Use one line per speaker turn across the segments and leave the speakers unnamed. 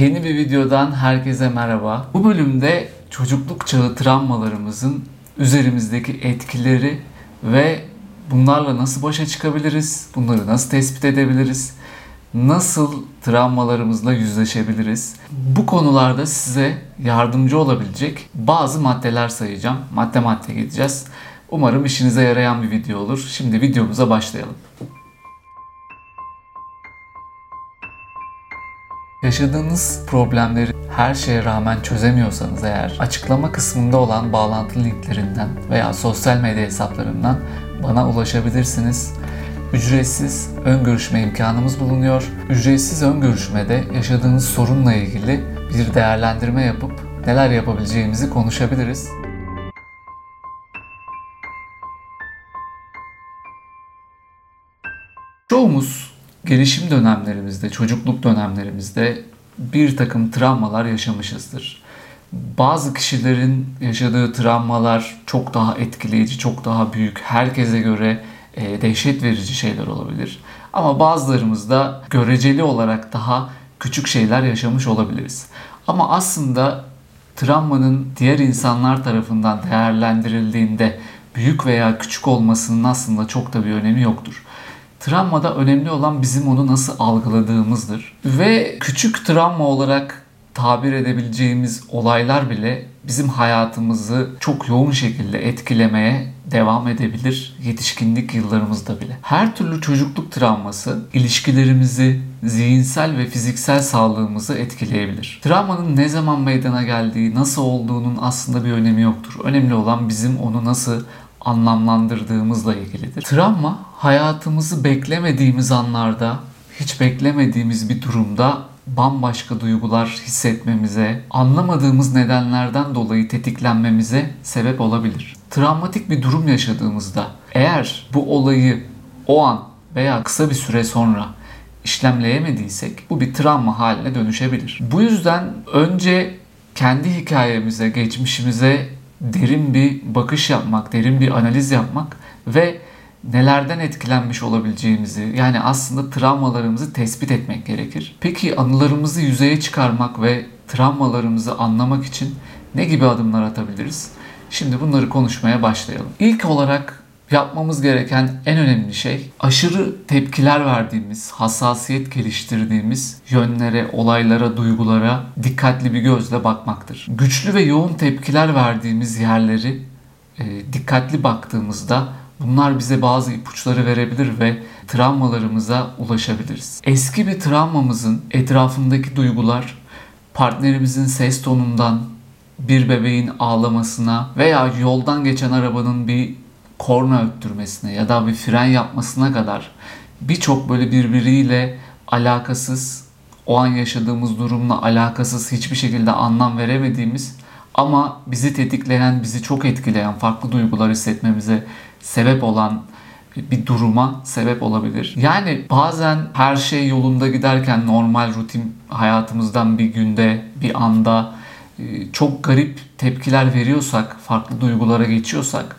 Yeni bir videodan herkese merhaba. Bu bölümde çocukluk çağı travmalarımızın üzerimizdeki etkileri ve bunlarla nasıl başa çıkabiliriz? Bunları nasıl tespit edebiliriz? Nasıl travmalarımızla yüzleşebiliriz? Bu konularda size yardımcı olabilecek bazı maddeler sayacağım. Madde madde gideceğiz. Umarım işinize yarayan bir video olur. Şimdi videomuza başlayalım. Yaşadığınız problemleri her şeye rağmen çözemiyorsanız eğer açıklama kısmında olan bağlantı linklerinden veya sosyal medya hesaplarından bana ulaşabilirsiniz. Ücretsiz ön görüşme imkanımız bulunuyor. Ücretsiz ön görüşmede yaşadığınız sorunla ilgili bir değerlendirme yapıp neler yapabileceğimizi konuşabiliriz. Çoğumuz gelişim dönemlerimizde, çocukluk dönemlerimizde bir takım travmalar yaşamışızdır. Bazı kişilerin yaşadığı travmalar çok daha etkileyici, çok daha büyük, herkese göre e, dehşet verici şeyler olabilir. Ama bazılarımız da göreceli olarak daha küçük şeyler yaşamış olabiliriz. Ama aslında travmanın diğer insanlar tarafından değerlendirildiğinde büyük veya küçük olmasının aslında çok da bir önemi yoktur. Travmada önemli olan bizim onu nasıl algıladığımızdır. Ve küçük travma olarak tabir edebileceğimiz olaylar bile bizim hayatımızı çok yoğun şekilde etkilemeye devam edebilir yetişkinlik yıllarımızda bile. Her türlü çocukluk travması ilişkilerimizi, zihinsel ve fiziksel sağlığımızı etkileyebilir. Travmanın ne zaman meydana geldiği, nasıl olduğunun aslında bir önemi yoktur. Önemli olan bizim onu nasıl anlamlandırdığımızla ilgilidir. Travma hayatımızı beklemediğimiz anlarda, hiç beklemediğimiz bir durumda bambaşka duygular hissetmemize, anlamadığımız nedenlerden dolayı tetiklenmemize sebep olabilir. Travmatik bir durum yaşadığımızda eğer bu olayı o an veya kısa bir süre sonra işlemleyemediysek bu bir travma haline dönüşebilir. Bu yüzden önce kendi hikayemize, geçmişimize derin bir bakış yapmak, derin bir analiz yapmak ve nelerden etkilenmiş olabileceğimizi yani aslında travmalarımızı tespit etmek gerekir. Peki anılarımızı yüzeye çıkarmak ve travmalarımızı anlamak için ne gibi adımlar atabiliriz? Şimdi bunları konuşmaya başlayalım. İlk olarak yapmamız gereken en önemli şey aşırı tepkiler verdiğimiz, hassasiyet geliştirdiğimiz yönlere, olaylara, duygulara dikkatli bir gözle bakmaktır. Güçlü ve yoğun tepkiler verdiğimiz yerleri e, dikkatli baktığımızda bunlar bize bazı ipuçları verebilir ve travmalarımıza ulaşabiliriz. Eski bir travmamızın etrafındaki duygular partnerimizin ses tonundan, bir bebeğin ağlamasına veya yoldan geçen arabanın bir korna öttürmesine ya da bir fren yapmasına kadar birçok böyle birbiriyle alakasız, o an yaşadığımız durumla alakasız hiçbir şekilde anlam veremediğimiz ama bizi tetikleyen, bizi çok etkileyen farklı duygular hissetmemize sebep olan bir duruma sebep olabilir. Yani bazen her şey yolunda giderken normal rutin hayatımızdan bir günde, bir anda çok garip tepkiler veriyorsak, farklı duygulara geçiyorsak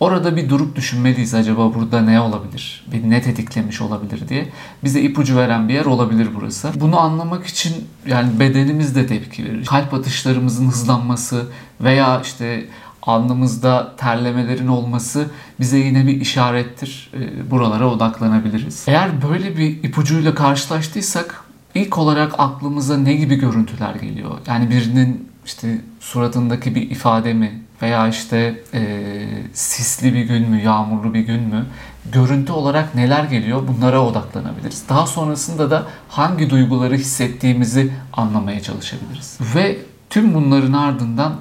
Orada bir durup düşünmeliyiz acaba burada ne olabilir? Beni ne tetiklemiş olabilir diye. Bize ipucu veren bir yer olabilir burası. Bunu anlamak için yani bedenimiz de tepki verir. Kalp atışlarımızın hızlanması veya işte alnımızda terlemelerin olması bize yine bir işarettir. Ee, buralara odaklanabiliriz. Eğer böyle bir ipucuyla karşılaştıysak ilk olarak aklımıza ne gibi görüntüler geliyor? Yani birinin işte suratındaki bir ifade mi veya işte e, sisli bir gün mü, yağmurlu bir gün mü görüntü olarak neler geliyor bunlara odaklanabiliriz. Daha sonrasında da hangi duyguları hissettiğimizi anlamaya çalışabiliriz. Ve tüm bunların ardından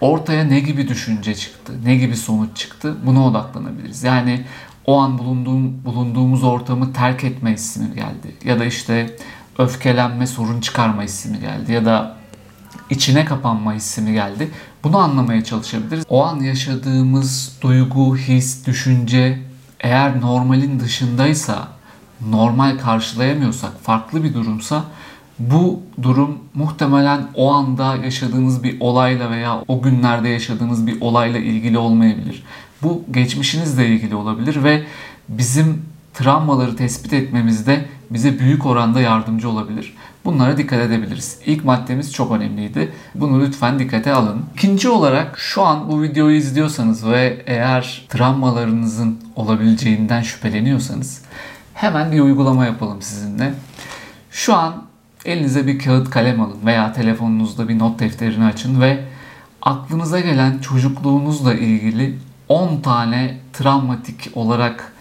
ortaya ne gibi düşünce çıktı, ne gibi sonuç çıktı buna odaklanabiliriz. Yani o an bulunduğum, bulunduğumuz ortamı terk etme hissi mi geldi? Ya da işte öfkelenme, sorun çıkarma hissi mi geldi? Ya da içine kapanma hissi mi geldi? Bunu anlamaya çalışabiliriz. O an yaşadığımız duygu, his, düşünce eğer normalin dışındaysa, normal karşılayamıyorsak, farklı bir durumsa bu durum muhtemelen o anda yaşadığınız bir olayla veya o günlerde yaşadığınız bir olayla ilgili olmayabilir. Bu geçmişinizle ilgili olabilir ve bizim travmaları tespit etmemizde bize büyük oranda yardımcı olabilir. Bunlara dikkat edebiliriz. İlk maddemiz çok önemliydi. Bunu lütfen dikkate alın. İkinci olarak şu an bu videoyu izliyorsanız ve eğer travmalarınızın olabileceğinden şüpheleniyorsanız hemen bir uygulama yapalım sizinle. Şu an elinize bir kağıt kalem alın veya telefonunuzda bir not defterini açın ve aklınıza gelen çocukluğunuzla ilgili 10 tane travmatik olarak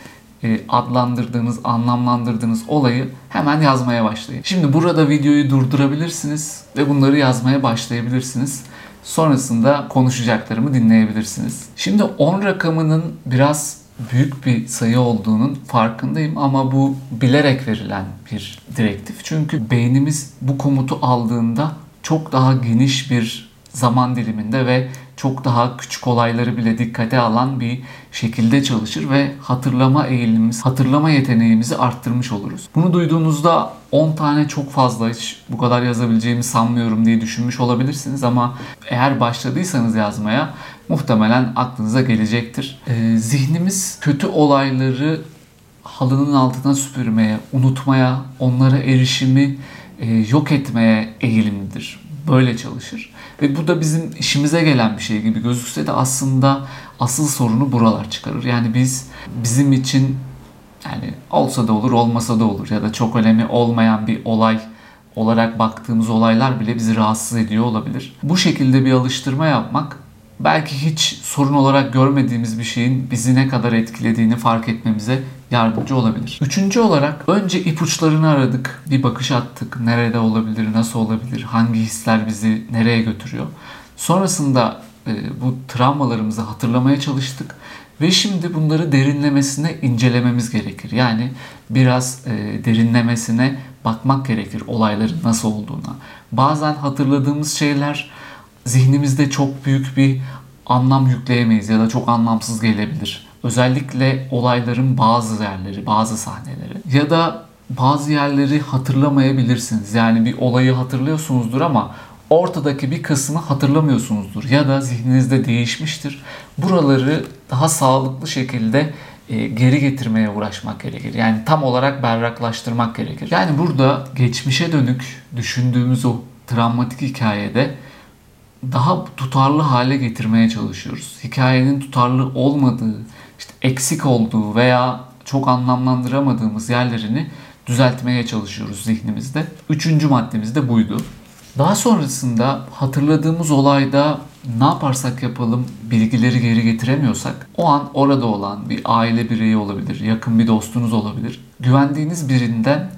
adlandırdığınız, anlamlandırdığınız olayı hemen yazmaya başlayın. Şimdi burada videoyu durdurabilirsiniz ve bunları yazmaya başlayabilirsiniz. Sonrasında konuşacaklarımı dinleyebilirsiniz. Şimdi 10 rakamının biraz büyük bir sayı olduğunun farkındayım ama bu bilerek verilen bir direktif. Çünkü beynimiz bu komutu aldığında çok daha geniş bir zaman diliminde ve çok daha küçük olayları bile dikkate alan bir şekilde çalışır ve hatırlama eğilimimiz, hatırlama yeteneğimizi arttırmış oluruz. Bunu duyduğunuzda 10 tane çok fazla hiç bu kadar yazabileceğimi sanmıyorum diye düşünmüş olabilirsiniz ama eğer başladıysanız yazmaya muhtemelen aklınıza gelecektir. Ee, zihnimiz kötü olayları halının altına süpürmeye, unutmaya, onlara erişimi e, yok etmeye eğilimlidir böyle çalışır. Ve bu da bizim işimize gelen bir şey gibi gözükse de aslında asıl sorunu buralar çıkarır. Yani biz bizim için yani olsa da olur olmasa da olur ya da çok önemi olmayan bir olay olarak baktığımız olaylar bile bizi rahatsız ediyor olabilir. Bu şekilde bir alıştırma yapmak belki hiç sorun olarak görmediğimiz bir şeyin bizi ne kadar etkilediğini fark etmemize yardımcı olabilir. Üçüncü olarak önce ipuçlarını aradık, bir bakış attık. Nerede olabilir, nasıl olabilir, hangi hisler bizi nereye götürüyor. Sonrasında e, bu travmalarımızı hatırlamaya çalıştık ve şimdi bunları derinlemesine incelememiz gerekir. Yani biraz e, derinlemesine bakmak gerekir olayların nasıl olduğuna. Bazen hatırladığımız şeyler zihnimizde çok büyük bir anlam yükleyemeyiz ya da çok anlamsız gelebilir. Özellikle olayların bazı yerleri, bazı sahneleri ya da bazı yerleri hatırlamayabilirsiniz. Yani bir olayı hatırlıyorsunuzdur ama ortadaki bir kısmı hatırlamıyorsunuzdur ya da zihninizde değişmiştir. Buraları daha sağlıklı şekilde e, geri getirmeye uğraşmak gerekir. Yani tam olarak berraklaştırmak gerekir. Yani burada geçmişe dönük düşündüğümüz o travmatik hikayede daha tutarlı hale getirmeye çalışıyoruz. Hikayenin tutarlı olmadığı, işte eksik olduğu veya çok anlamlandıramadığımız yerlerini düzeltmeye çalışıyoruz zihnimizde. Üçüncü maddemiz de buydu. Daha sonrasında hatırladığımız olayda ne yaparsak yapalım bilgileri geri getiremiyorsak o an orada olan bir aile bireyi olabilir, yakın bir dostunuz olabilir. Güvendiğiniz birinden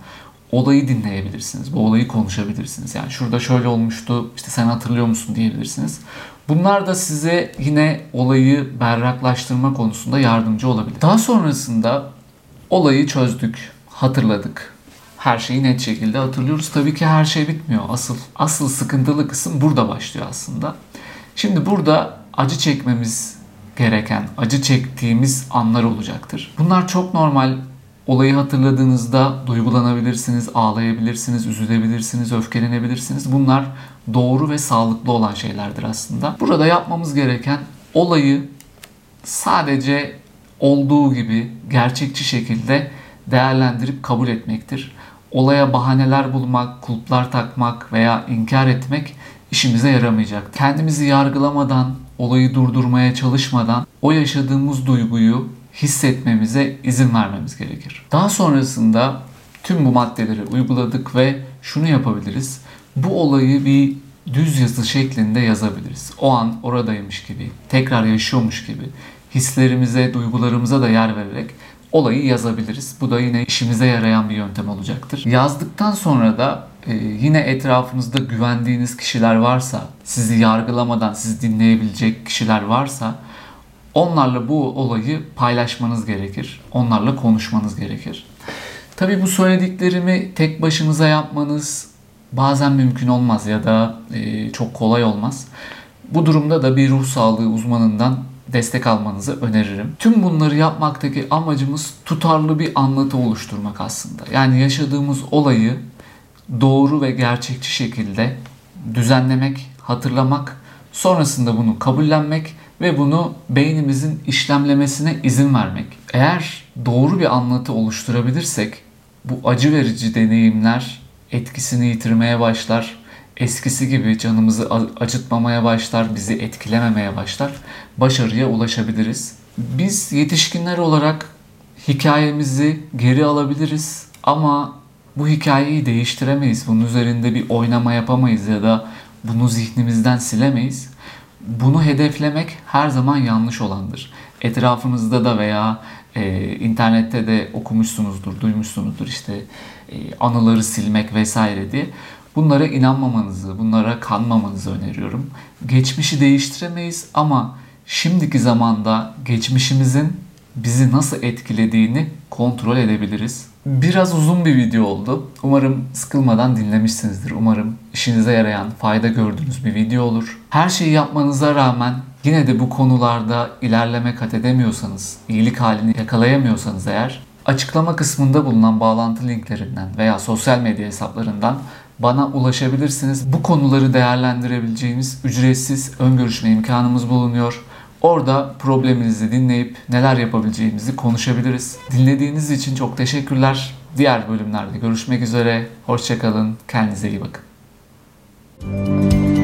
olayı dinleyebilirsiniz. Bu olayı konuşabilirsiniz. Yani şurada şöyle olmuştu işte sen hatırlıyor musun diyebilirsiniz. Bunlar da size yine olayı berraklaştırma konusunda yardımcı olabilir. Daha sonrasında olayı çözdük, hatırladık. Her şeyi net şekilde hatırlıyoruz. Tabii ki her şey bitmiyor. Asıl asıl sıkıntılı kısım burada başlıyor aslında. Şimdi burada acı çekmemiz gereken, acı çektiğimiz anlar olacaktır. Bunlar çok normal Olayı hatırladığınızda duygulanabilirsiniz, ağlayabilirsiniz, üzülebilirsiniz, öfkelenebilirsiniz. Bunlar doğru ve sağlıklı olan şeylerdir aslında. Burada yapmamız gereken olayı sadece olduğu gibi gerçekçi şekilde değerlendirip kabul etmektir. Olaya bahaneler bulmak, kulplar takmak veya inkar etmek işimize yaramayacak. Kendimizi yargılamadan, olayı durdurmaya çalışmadan o yaşadığımız duyguyu hissetmemize izin vermemiz gerekir. Daha sonrasında tüm bu maddeleri uyguladık ve şunu yapabiliriz. Bu olayı bir düz yazı şeklinde yazabiliriz. O an oradaymış gibi, tekrar yaşıyormuş gibi hislerimize, duygularımıza da yer vererek olayı yazabiliriz. Bu da yine işimize yarayan bir yöntem olacaktır. Yazdıktan sonra da e, yine etrafınızda güvendiğiniz kişiler varsa, sizi yargılamadan sizi dinleyebilecek kişiler varsa Onlarla bu olayı paylaşmanız gerekir. Onlarla konuşmanız gerekir. Tabi bu söylediklerimi tek başınıza yapmanız bazen mümkün olmaz ya da e, çok kolay olmaz. Bu durumda da bir ruh sağlığı uzmanından destek almanızı öneririm. Tüm bunları yapmaktaki amacımız tutarlı bir anlatı oluşturmak aslında. Yani yaşadığımız olayı doğru ve gerçekçi şekilde düzenlemek, hatırlamak, sonrasında bunu kabullenmek ve bunu beynimizin işlemlemesine izin vermek. Eğer doğru bir anlatı oluşturabilirsek bu acı verici deneyimler etkisini yitirmeye başlar. Eskisi gibi canımızı acıtmamaya başlar, bizi etkilememeye başlar. Başarıya ulaşabiliriz. Biz yetişkinler olarak hikayemizi geri alabiliriz ama bu hikayeyi değiştiremeyiz. Bunun üzerinde bir oynama yapamayız ya da bunu zihnimizden silemeyiz. Bunu hedeflemek her zaman yanlış olandır. Etrafımızda da veya e, internette de okumuşsunuzdur, duymuşsunuzdur işte e, anıları silmek vesaire diye. Bunlara inanmamanızı, bunlara kanmamanızı öneriyorum. Geçmişi değiştiremeyiz ama şimdiki zamanda geçmişimizin bizi nasıl etkilediğini kontrol edebiliriz. Biraz uzun bir video oldu. Umarım sıkılmadan dinlemişsinizdir. Umarım işinize yarayan, fayda gördüğünüz bir video olur. Her şeyi yapmanıza rağmen yine de bu konularda ilerleme kat edemiyorsanız, iyilik halini yakalayamıyorsanız eğer açıklama kısmında bulunan bağlantı linklerinden veya sosyal medya hesaplarından bana ulaşabilirsiniz. Bu konuları değerlendirebileceğimiz ücretsiz ön görüşme imkanımız bulunuyor. Orada probleminizi dinleyip neler yapabileceğimizi konuşabiliriz. Dinlediğiniz için çok teşekkürler. Diğer bölümlerde görüşmek üzere. Hoşçakalın. Kendinize iyi bakın.